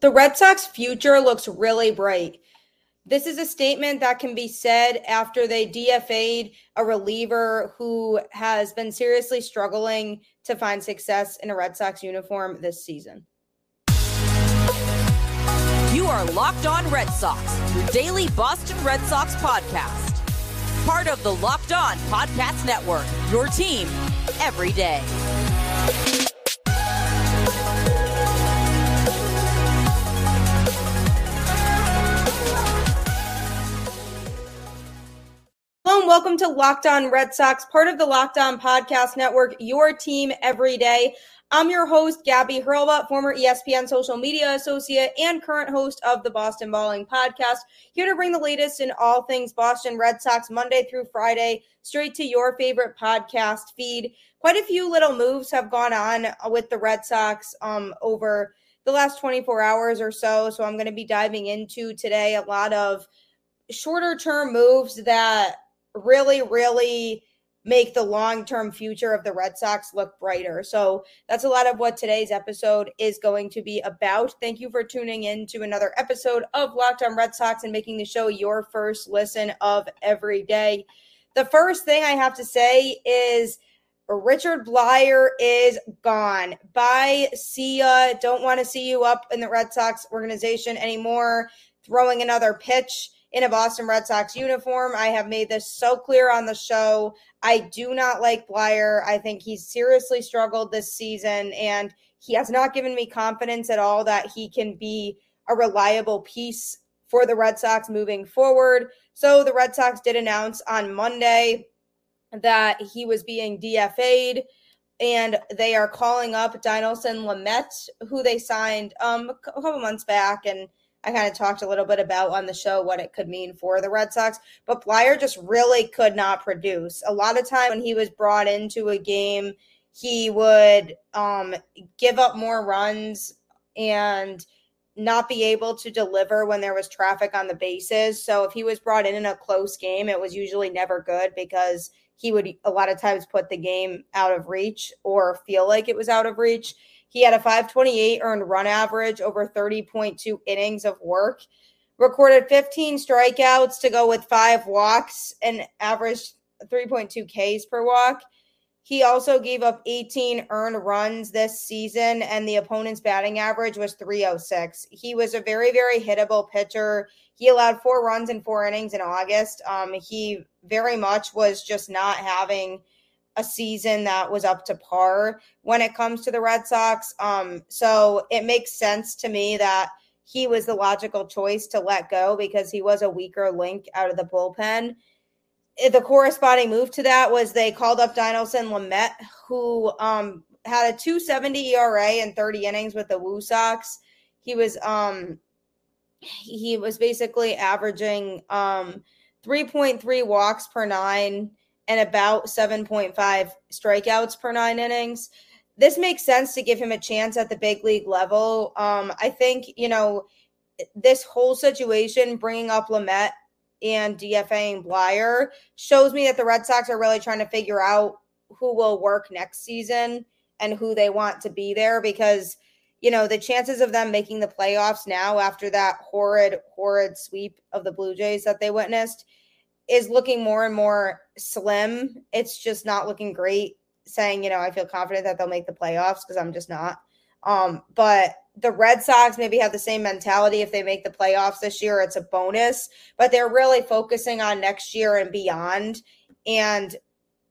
The Red Sox future looks really bright. This is a statement that can be said after they DFA'd a reliever who has been seriously struggling to find success in a Red Sox uniform this season. You are Locked On Red Sox, your daily Boston Red Sox podcast. Part of the Locked On Podcast Network, your team every day. And welcome to Locked On Red Sox, part of the Locked On Podcast Network, your team every day. I'm your host, Gabby Hurlbut, former ESPN social media associate and current host of the Boston Balling podcast, here to bring the latest in all things Boston Red Sox Monday through Friday, straight to your favorite podcast feed. Quite a few little moves have gone on with the Red Sox um, over the last 24 hours or so. So I'm going to be diving into today a lot of shorter term moves that really, really make the long term future of the Red Sox look brighter. So that's a lot of what today's episode is going to be about. Thank you for tuning in to another episode of Locked on Red Sox and making the show your first listen of every day. The first thing I have to say is Richard Bleier is gone. Bye. See ya. Don't want to see you up in the Red Sox organization anymore. Throwing another pitch in a Boston Red Sox uniform. I have made this so clear on the show. I do not like Bleier. I think he's seriously struggled this season, and he has not given me confidence at all that he can be a reliable piece for the Red Sox moving forward. So the Red Sox did announce on Monday that he was being DFA'd and they are calling up Dinelson Lamet, who they signed um, a couple months back. And I kind of talked a little bit about on the show what it could mean for the Red Sox, but Bleier just really could not produce. A lot of time when he was brought into a game, he would um, give up more runs and not be able to deliver when there was traffic on the bases. So if he was brought in in a close game, it was usually never good because he would a lot of times put the game out of reach or feel like it was out of reach. He had a 528 earned run average over 30.2 innings of work, recorded 15 strikeouts to go with five walks and averaged 3.2 Ks per walk. He also gave up 18 earned runs this season, and the opponent's batting average was 306. He was a very, very hittable pitcher. He allowed four runs in four innings in August. Um, he very much was just not having – a season that was up to par when it comes to the Red Sox. Um, so it makes sense to me that he was the logical choice to let go because he was a weaker link out of the bullpen. Eh, the corresponding move to that was they called up Dinelson Lamet, who um, had a 270 ERA and 30 innings with the Woo Sox. He was um, he was basically averaging um, 3.3 walks per nine and about 7.5 strikeouts per nine innings. This makes sense to give him a chance at the big league level. Um, I think, you know, this whole situation bringing up Lamet and DFAing Bleier shows me that the Red Sox are really trying to figure out who will work next season and who they want to be there because you know the chances of them making the playoffs now after that horrid horrid sweep of the Blue Jays that they witnessed is looking more and more slim. It's just not looking great. Saying, you know, I feel confident that they'll make the playoffs because I'm just not. Um, but the Red Sox maybe have the same mentality. If they make the playoffs this year, it's a bonus, but they're really focusing on next year and beyond. And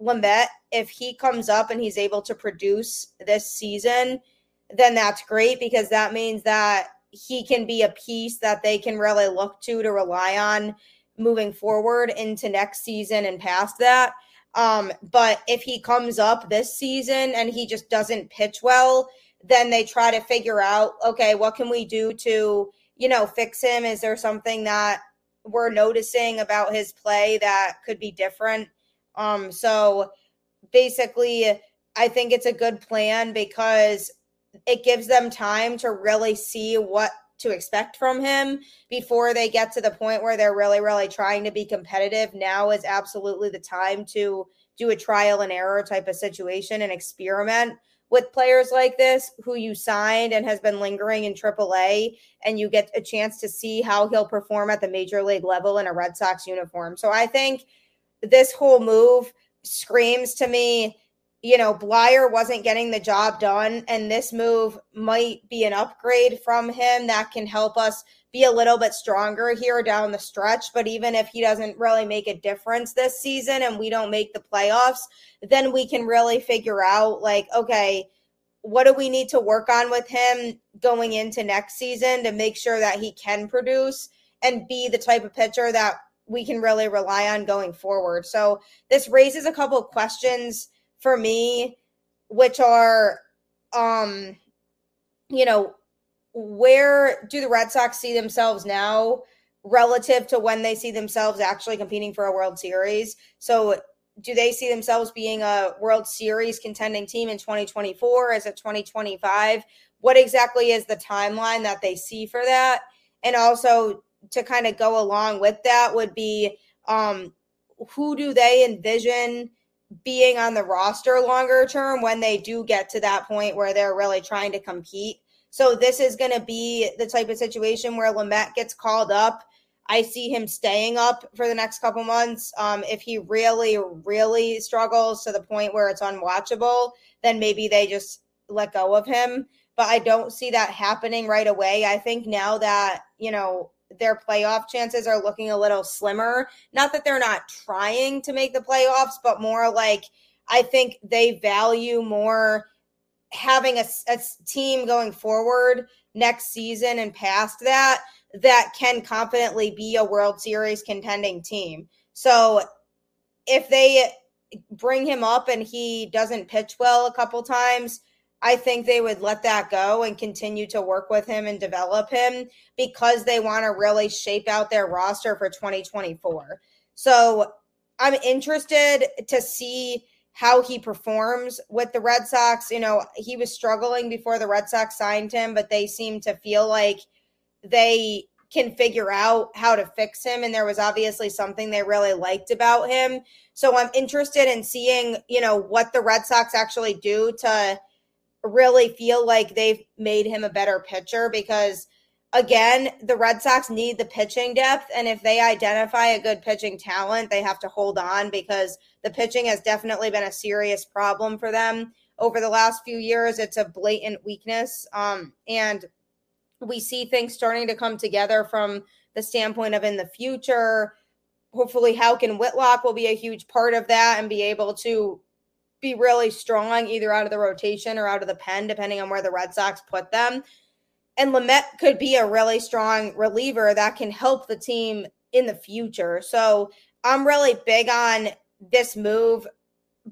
Lamet, if he comes up and he's able to produce this season, then that's great because that means that he can be a piece that they can really look to to rely on moving forward into next season and past that. Um, but if he comes up this season and he just doesn't pitch well, then they try to figure out, okay, what can we do to, you know, fix him? Is there something that we're noticing about his play that could be different? Um, so basically, I think it's a good plan because it gives them time to really see what to expect from him before they get to the point where they're really, really trying to be competitive. Now is absolutely the time to do a trial and error type of situation and experiment with players like this who you signed and has been lingering in AAA, and you get a chance to see how he'll perform at the major league level in a Red Sox uniform. So I think this whole move screams to me you know, Bleier wasn't getting the job done, and this move might be an upgrade from him that can help us be a little bit stronger here down the stretch. But even if he doesn't really make a difference this season and we don't make the playoffs, then we can really figure out, like, okay, what do we need to work on with him going into next season to make sure that he can produce and be the type of pitcher that we can really rely on going forward. So this raises a couple of questions for me, which are, um, you know, where do the Red Sox see themselves now relative to when they see themselves actually competing for a World Series? So, do they see themselves being a World Series contending team in 2024? Is it 2025? What exactly is the timeline that they see for that? And also, to kind of go along with that, would be um, who do they envision being on the roster longer term when they do get to that point where they're really trying to compete. So this is going to be the type of situation where Lamet gets called up. I see him staying up for the next couple months. Um, if he really, really struggles to the point where it's unwatchable, then maybe they just let go of him. But I don't see that happening right away. I think now that, you know, their playoff chances are looking a little slimmer. Not that they're not trying to make the playoffs, but more like I think they value more having a, a team going forward next season and past that that can confidently be a World Series contending team. So if they bring him up and he doesn't pitch well a couple times, I think they would let that go and continue to work with him and develop him because they want to really shape out their roster for 2024. So I'm interested to see how he performs with the Red Sox. You know, he was struggling before the Red Sox signed him, but they seem to feel like they can figure out how to fix him. And there was obviously something they really liked about him. So I'm interested in seeing, you know, what the Red Sox actually do to really feel like they've made him a better pitcher because again, the Red Sox need the pitching depth. And if they identify a good pitching talent, they have to hold on because the pitching has definitely been a serious problem for them over the last few years. It's a blatant weakness. Um, and we see things starting to come together from the standpoint of in the future. Hopefully, Houck and Whitlock will be a huge part of that and be able to be really strong either out of the rotation or out of the pen, depending on where the Red Sox put them. And Lamet could be a really strong reliever that can help the team in the future. So I'm really big on this move.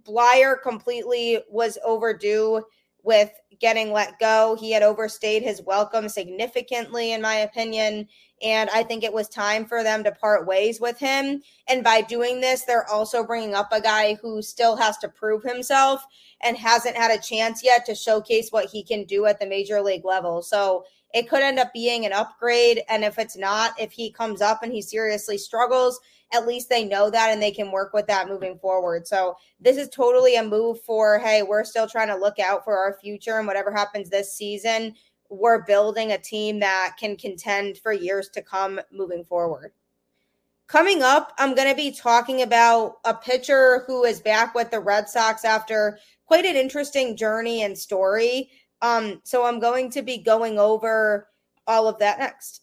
Bleier completely was overdue with getting let go. He had overstayed his welcome significantly, in my opinion. And I think it was time for them to part ways with him. And by doing this, they're also bringing up a guy who still has to prove himself and hasn't had a chance yet to showcase what he can do at the major league level. So it could end up being an upgrade. And if it's not, if he comes up and he seriously struggles, at least they know that and they can work with that moving forward. So this is totally a move for, hey, we're still trying to look out for our future whatever happens this season we're building a team that can contend for years to come moving forward. Coming up, I'm going to be talking about a pitcher who is back with the Red Sox after quite an interesting journey and story. Um, so I'm going to be going over all of that next.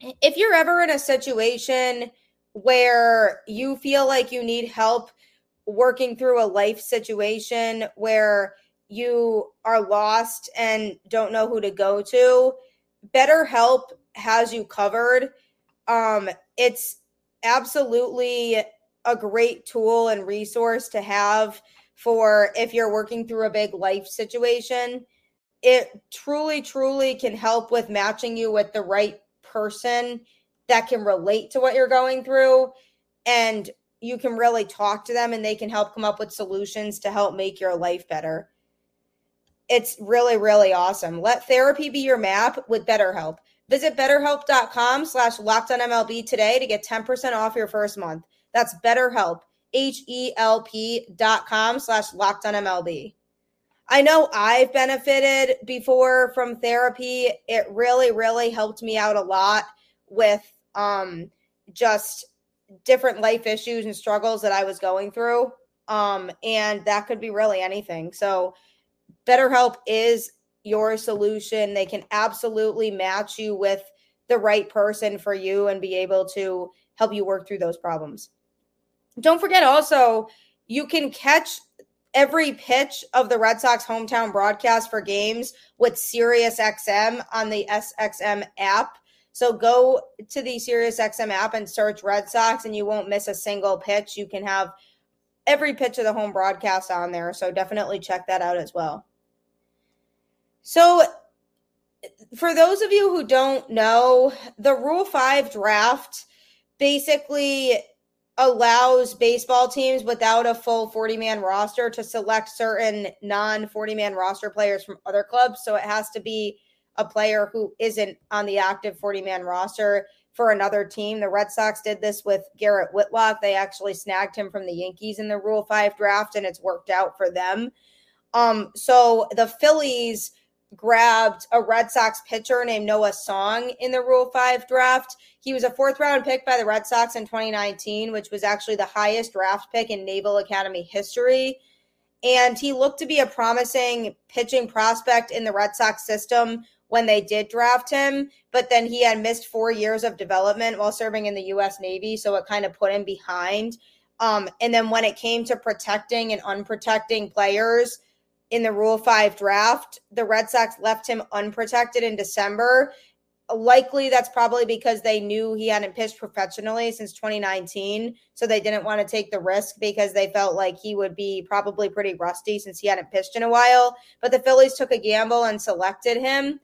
If you're ever in a situation where you feel like you need help working through a life situation where you are lost and don't know who to go to, BetterHelp has you covered. Um, it's absolutely a great tool and resource to have for if you're working through a big life situation. It truly, truly can help with matching you with the right person that can relate to what you're going through. And you can really talk to them and they can help come up with solutions to help make your life better it's really, really awesome. Let therapy be your map with BetterHelp. Visit betterhelp.com slash MLB today to get 10% off your first month. That's BetterHelp, H E L P dot com slash MLB. I know I've benefited before from therapy. It really, really helped me out a lot with um, just different life issues and struggles that I was going through. Um, and that could be really anything. So, BetterHelp is your solution. They can absolutely match you with the right person for you and be able to help you work through those problems. Don't forget also, you can catch every pitch of the Red Sox hometown broadcast for games with SiriusXM on the SXM app. So go to the SiriusXM app and search Red Sox, and you won't miss a single pitch. You can have every pitch of the home broadcast on there. So definitely check that out as well. So, for those of you who don't know, the Rule 5 draft basically allows baseball teams without a full 40 man roster to select certain non 40 man roster players from other clubs. So it has to be a player who isn't on the active 40 man roster for another team. The Red Sox did this with Garrett Whitlock. They actually snagged him from the Yankees in the Rule 5 draft, and it's worked out for them. Um, so the Phillies grabbed a Red Sox pitcher named Noah Song in the Rule 5 draft. He was a fourth round pick by the Red Sox in 2019, which was actually the highest draft pick in Naval Academy history. And he looked to be a promising pitching prospect in the Red Sox system when they did draft him, but then he had missed four years of development while serving in the U.S. Navy, so it kind of put him behind. Um, and then when it came to protecting and unprotecting players in the Rule 5 draft, the Red Sox left him unprotected in December. Likely that's probably because they knew he hadn't pitched professionally since 2019. So they didn't want to take the risk because they felt like he would be probably pretty rusty since he hadn't pitched in a while. But the Phillies took a gamble and selected him.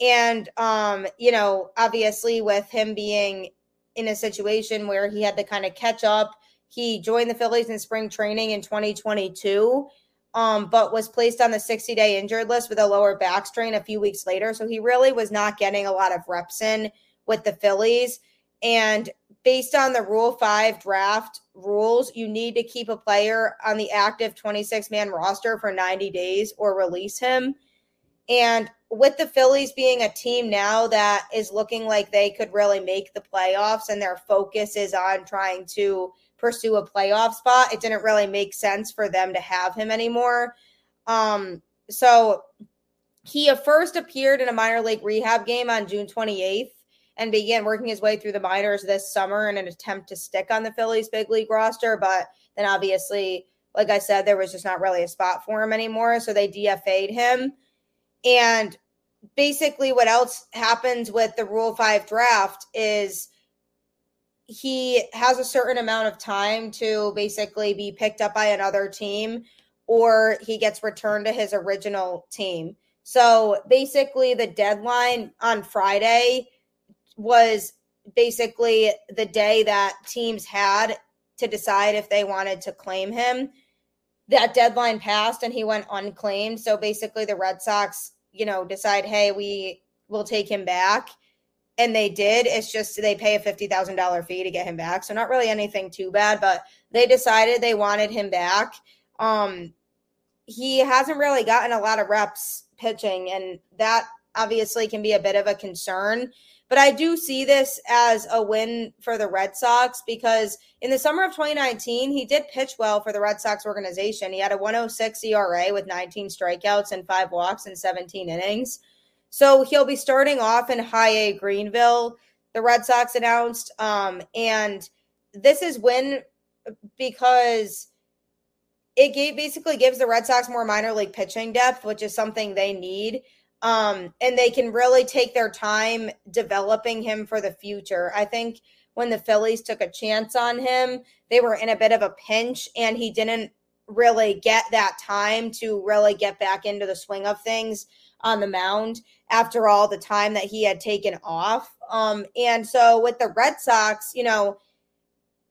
And, um, you know, obviously with him being in a situation where he had to kind of catch up, he joined the Phillies in spring training in 2022 um, but was placed on the 60 day injured list with a lower back strain a few weeks later. So he really was not getting a lot of reps in with the Phillies. And based on the Rule 5 draft rules, you need to keep a player on the active 26 man roster for 90 days or release him. And with the Phillies being a team now that is looking like they could really make the playoffs and their focus is on trying to pursue a playoff spot, it didn't really make sense for them to have him anymore. Um, so he first appeared in a minor league rehab game on June 28th and began working his way through the minors this summer in an attempt to stick on the Phillies big league roster. But then obviously, like I said, there was just not really a spot for him anymore. So they DFA'd him. And basically, what else happens with the Rule 5 draft is he has a certain amount of time to basically be picked up by another team or he gets returned to his original team. So basically, the deadline on Friday was basically the day that teams had to decide if they wanted to claim him. That deadline passed and he went unclaimed. So basically, the Red Sox, you know, decide, hey, we will take him back and they did. It's just they pay a fifty thousand dollar fee to get him back, so not really anything too bad. But they decided they wanted him back. Um, he hasn't really gotten a lot of reps pitching, and that obviously can be a bit of a concern. But I do see this as a win for the Red Sox because in the summer of 2019, he did pitch well for the Red Sox organization. He had a 106 ERA with 19 strikeouts and five walks in 17 innings. So he'll be starting off in High A Greenville, the Red Sox announced. Um, and this is when because it gave, basically gives the Red Sox more minor league pitching depth, which is something they need. Um, and they can really take their time developing him for the future. I think when the Phillies took a chance on him, they were in a bit of a pinch and he didn't really get that time to really get back into the swing of things on the mound after all the time that he had taken off. Um, and so with the Red Sox, you know,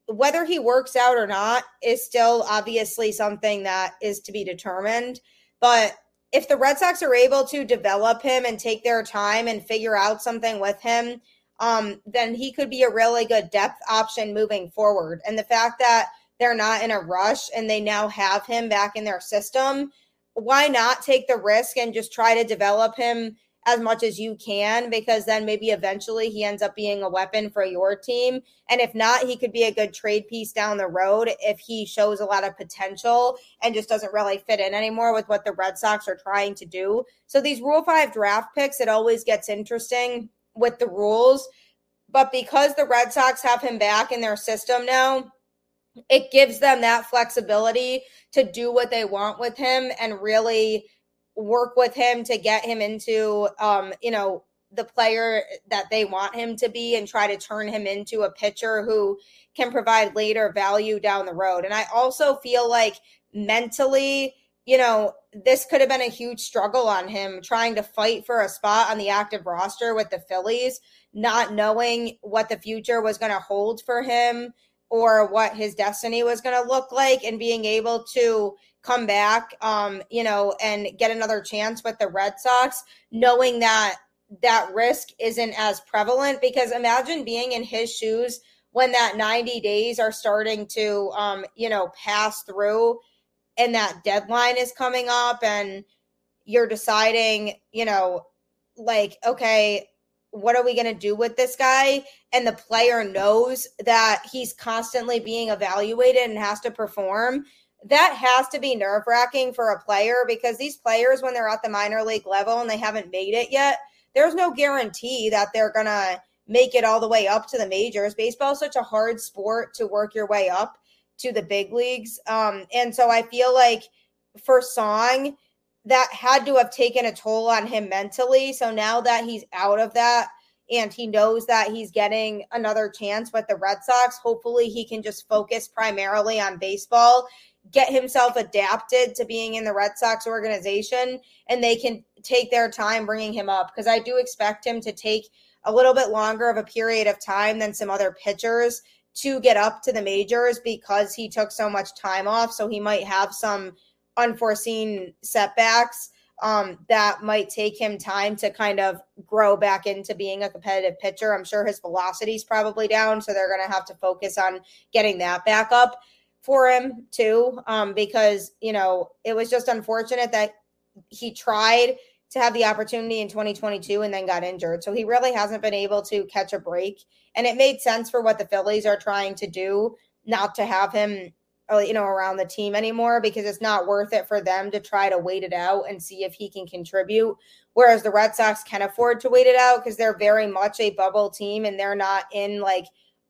whether he works out or not is still obviously something that is to be determined. But if the Red Sox are able to develop him and take their time and figure out something with him, um, then he could be a really good depth option moving forward. And the fact that they're not in a rush and they now have him back in their system why not take the risk and just try to develop him as much as you can because then maybe eventually he ends up being a weapon for your team. And if not, he could be a good trade piece down the road if he shows a lot of potential and just doesn't really fit in anymore with what the Red Sox are trying to do. So these Rule 5 draft picks, it always gets interesting with the rules. But because the Red Sox have him back in their system now, it gives them that flexibility to do what they want with him and really work with him to get him into um, you know, the player that they want him to be and try to turn him into a pitcher who can provide later value down the road. And I also feel like mentally, you know, this could have been a huge struggle on him trying to fight for a spot on the active roster with the Phillies, not knowing what the future was going to hold for him or what his destiny was going to look like and being able to come back um you know and get another chance with the Red Sox knowing that that risk isn't as prevalent. Because imagine being in his shoes when that 90 days are starting to um you know pass through and that deadline is coming up and you're deciding you know like okay what are we going to do with this guy? And the player knows that he's constantly being evaluated and has to perform. That has to be nerve wracking for a player because these players, when they're at the minor league level and they haven't made it yet, there's no guarantee that they're going to make it all the way up to the majors. Baseball is such a hard sport to work your way up to the big leagues. Um, and so I feel like for Song, that had to have taken a toll on him mentally. So now that he's out of that and he knows that he's getting another chance with the Red Sox, hopefully he can just focus primarily on baseball, get himself adapted to being in the Red Sox organization, and they can take their time bringing him up because I do expect him to take a little bit longer of a period of time than some other pitchers to get up to the majors because he took so much time off. So he might have some unforeseen setbacks um, that might take him time to kind of grow back into being a competitive pitcher. I'm sure his velocity is probably down, so they're going to have to focus on getting that back up for him too, um, because you know it was just unfortunate that he tried to have the opportunity in 2022 and then got injured. So he really hasn't been able to catch a break, and it made sense for what the Phillies are trying to do, not to have him you know around the team anymore because it's not worth it for them to try to wait it out and see if he can contribute whereas the Red Sox can afford to wait it out because they're very much a bubble team and they're not in like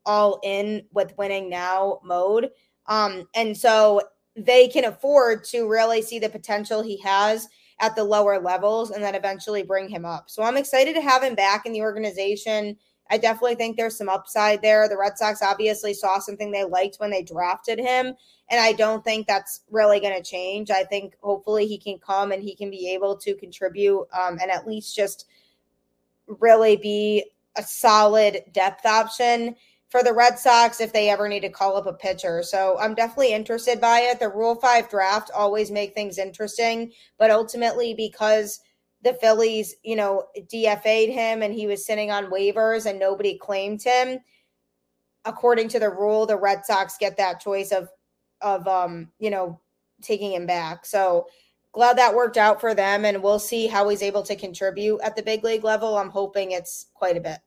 all in with winning now mode um and so they can afford to really see the potential he has at the lower levels and then eventually bring him up. So I'm excited to have him back in the organization. I definitely think there's some upside there. The Red Sox obviously saw something they liked when they drafted him, and I don't think that's really going to change. I think hopefully he can come and he can be able to contribute um, and at least just really be a solid depth option for the Red Sox if they ever need to call up a pitcher. So I'm definitely interested by it. The Rule 5 draft always make things interesting, but ultimately because – the Phillies, you know, DFA'd him and he was sitting on waivers and nobody claimed him. According to the rule, the Red Sox get that choice of of um, you know, taking him back. So glad that worked out for them and we'll see how he's able to contribute at the big league level. I'm hoping it's quite a bit.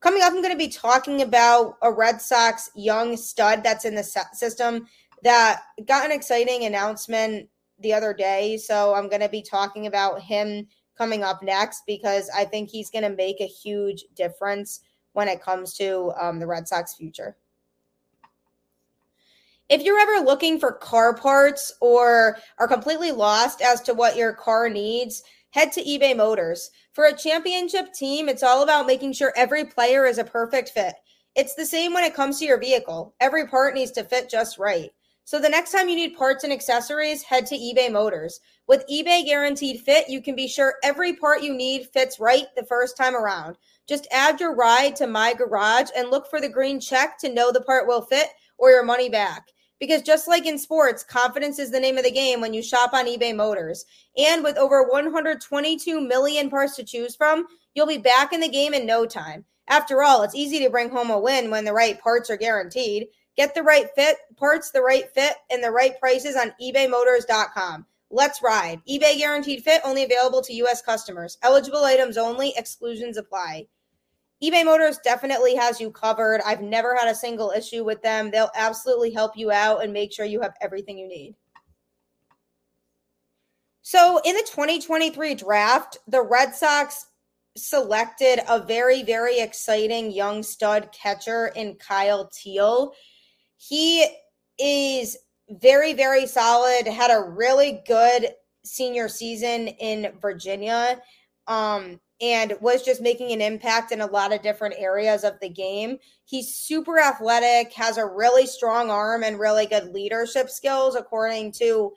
Coming up, I'm going to be talking about a Red Sox young stud that's in the system that got an exciting announcement the other day. So I'm going to be talking about him coming up next because I think he's going to make a huge difference when it comes to um, the Red Sox future. If you're ever looking for car parts or are completely lost as to what your car needs, head to eBay Motors. For a championship team, it's all about making sure every player is a perfect fit. It's the same when it comes to your vehicle. Every part needs to fit just right. So the next time you need parts and accessories, head to eBay Motors. With eBay Guaranteed Fit, you can be sure every part you need fits right the first time around. Just add your ride to My Garage and look for the green check to know the part will fit or your money back. Because just like in sports, confidence is the name of the game when you shop on eBay Motors. And with over 122 million parts to choose from, you'll be back in the game in no time. After all, it's easy to bring home a win when the right parts are guaranteed. Get the right fit, parts the right fit, and the right prices on ebaymotors.com. Let's ride. eBay guaranteed fit only available to U.S. customers. Eligible items only, exclusions apply. eBay Motors definitely has you covered. I've never had a single issue with them. They'll absolutely help you out and make sure you have everything you need. So, in the 2023 draft, the Red Sox selected a very, very exciting young stud catcher in Kyle Teel. He is very, very solid. Had a really good senior season in Virginia. Um, and was just making an impact in a lot of different areas of the game. He's super athletic, has a really strong arm, and really good leadership skills, according to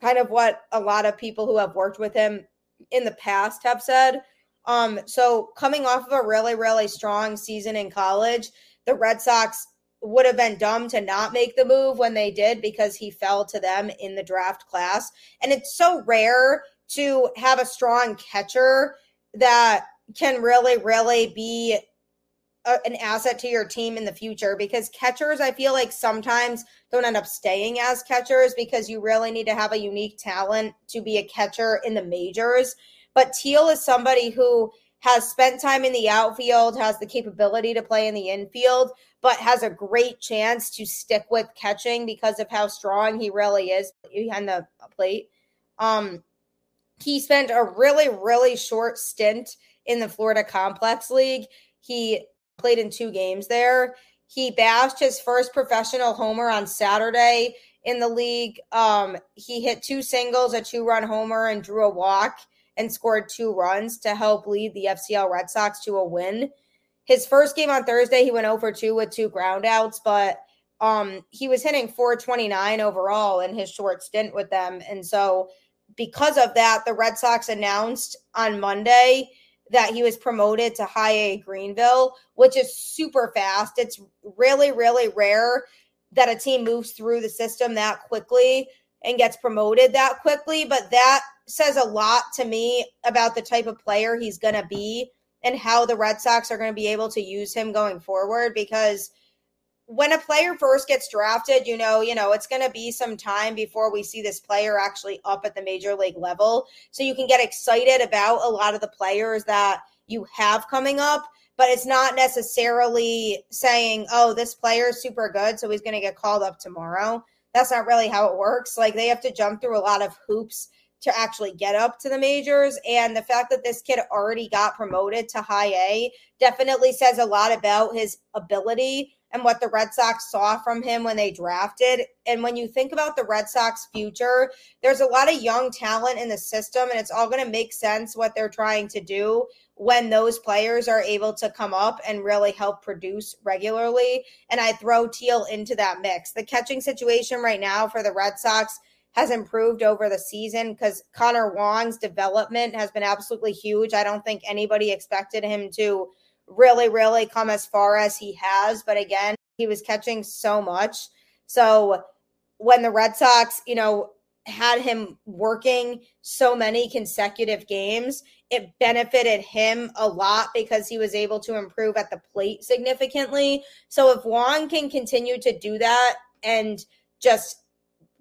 kind of what a lot of people who have worked with him in the past have said. Um, so coming off of a really, really strong season in college, the Red Sox would have been dumb to not make the move when they did because he fell to them in the draft class. And it's so rare to have a strong catcher that can really, really be a, an asset to your team in the future because catchers, I feel like sometimes don't end up staying as catchers because you really need to have a unique talent to be a catcher in the majors. But Teel is somebody who has spent time in the outfield, has the capability to play in the infield, but has a great chance to stick with catching because of how strong he really is behind the plate. Um, he spent a really, really short stint in the Florida Complex League. He played in two games there. He bashed his first professional homer on Saturday in the league. Um, he hit two singles, a two run homer, and drew a walk and scored two runs to help lead the FCL Red Sox to a win. His first game on Thursday, he went over 2 with two groundouts, but um, he was hitting 429 overall in his short stint with them. And so, because of that, the Red Sox announced on Monday that he was promoted to high A Greenville, which is super fast. It's really, really rare that a team moves through the system that quickly and gets promoted that quickly, but that says a lot to me about the type of player he's going to be and how the Red Sox are going to be able to use him going forward because when a player first gets drafted, you know, you know, it's going to be some time before we see this player actually up at the major league level. So you can get excited about a lot of the players that you have coming up, but it's not necessarily saying, "Oh, this player is super good, so he's going to get called up tomorrow." That's not really how it works. Like they have to jump through a lot of hoops to actually get up to the majors. And the fact that this kid already got promoted to high A definitely says a lot about his ability and what the Red Sox saw from him when they drafted. And when you think about the Red Sox future, there's a lot of young talent in the system, and it's all going to make sense what they're trying to do when those players are able to come up and really help produce regularly. And I throw Teel into that mix. The catching situation right now for the Red Sox has improved over the season because Connor Wong's development has been absolutely huge. I don't think anybody expected him to really, really come as far as he has. But again, he was catching so much. So when the Red Sox, you know, had him working so many consecutive games, it benefited him a lot because he was able to improve at the plate significantly. So if Wong can continue to do that and just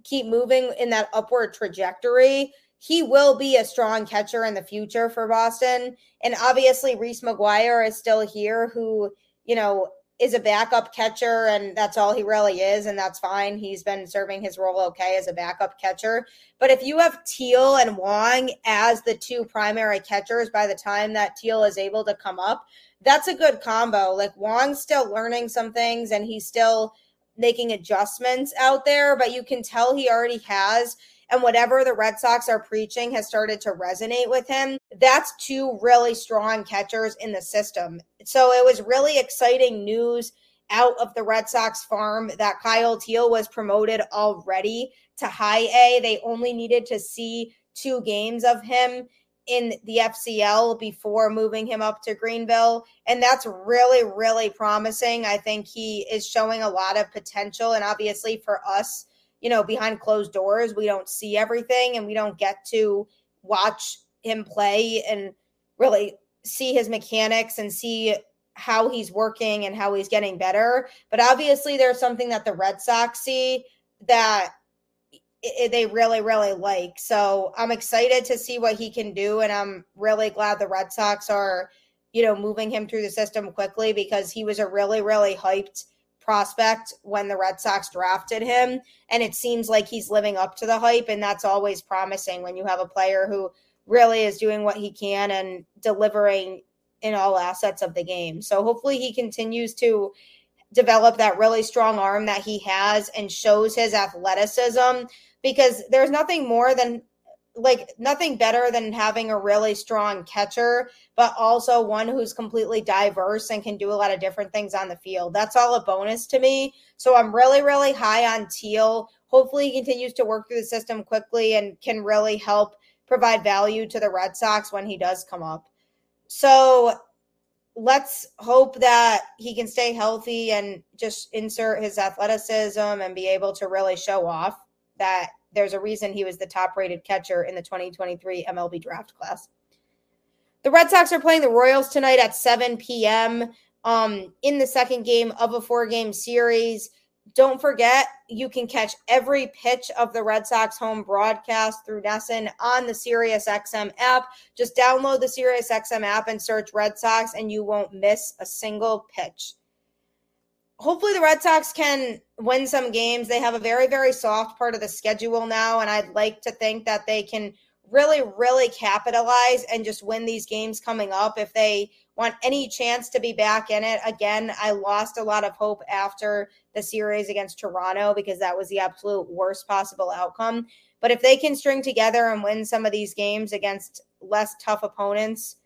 keep moving in that upward trajectory, he will be a strong catcher in the future for Boston. And obviously, Reese McGuire is still here, who, you know, is a backup catcher, and that's all he really is, and that's fine. He's been serving his role okay as a backup catcher. But if you have Teel and Wong as the two primary catchers by the time that Teel is able to come up, that's a good combo. Like Wong's still learning some things, and he's still making adjustments out there, but you can tell he already has. And whatever the Red Sox are preaching has started to resonate with him. That's two really strong catchers in the system. So it was really exciting news out of the Red Sox farm that Kyle Teel was promoted already to high A. They only needed to see two games of him in the FCL before moving him up to Greenville. And that's really, really promising. I think he is showing a lot of potential. And obviously, for us, you know, behind closed doors, we don't see everything and we don't get to watch him play and really see his mechanics and see how he's working and how he's getting better. But obviously, there's something that the Red Sox see that it, they really, really like. So I'm excited to see what he can do. And I'm really glad the Red Sox are, you know, moving him through the system quickly because he was a really, really hyped prospect when the Red Sox drafted him. And it seems like he's living up to the hype. And that's always promising when you have a player who really is doing what he can and delivering in all assets of the game. So hopefully he continues to develop that really strong arm that he has and shows his athleticism because there's nothing more than like nothing better than having a really strong catcher, but also one who's completely diverse and can do a lot of different things on the field. That's all a bonus to me. So I'm really, really high on Teel. Hopefully, he continues to work through the system quickly and can really help provide value to the Red Sox when he does come up. So let's hope that he can stay healthy and just insert his athleticism and be able to really show off that there's a reason he was the top rated catcher in the 2023 MLB draft class. The Red Sox are playing the Royals tonight at 7 p.m. Um, in the second game of a four game series. Don't forget, you can catch every pitch of the Red Sox home broadcast through NESN on the SiriusXM app. Just download the SiriusXM app and search Red Sox, and you won't miss a single pitch. Hopefully, the Red Sox can win some games. They have a very, very soft part of the schedule now, and I'd like to think that they can really, really capitalize and just win these games coming up if they want any chance to be back in it. Again, I lost a lot of hope after the series against Toronto because that was the absolute worst possible outcome. But if they can string together and win some of these games against less tough opponents,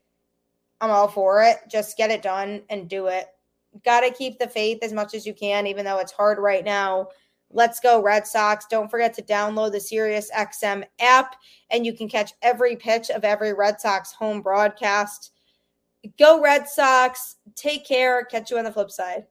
I'm all for it. Just get it done and do it. Got to keep the faith as much as you can, even though it's hard right now. Let's go, Red Sox. Don't forget to download the Sirius XM app, and you can catch every pitch of every Red Sox home broadcast. Go, Red Sox. Take care. Catch you on the flip side.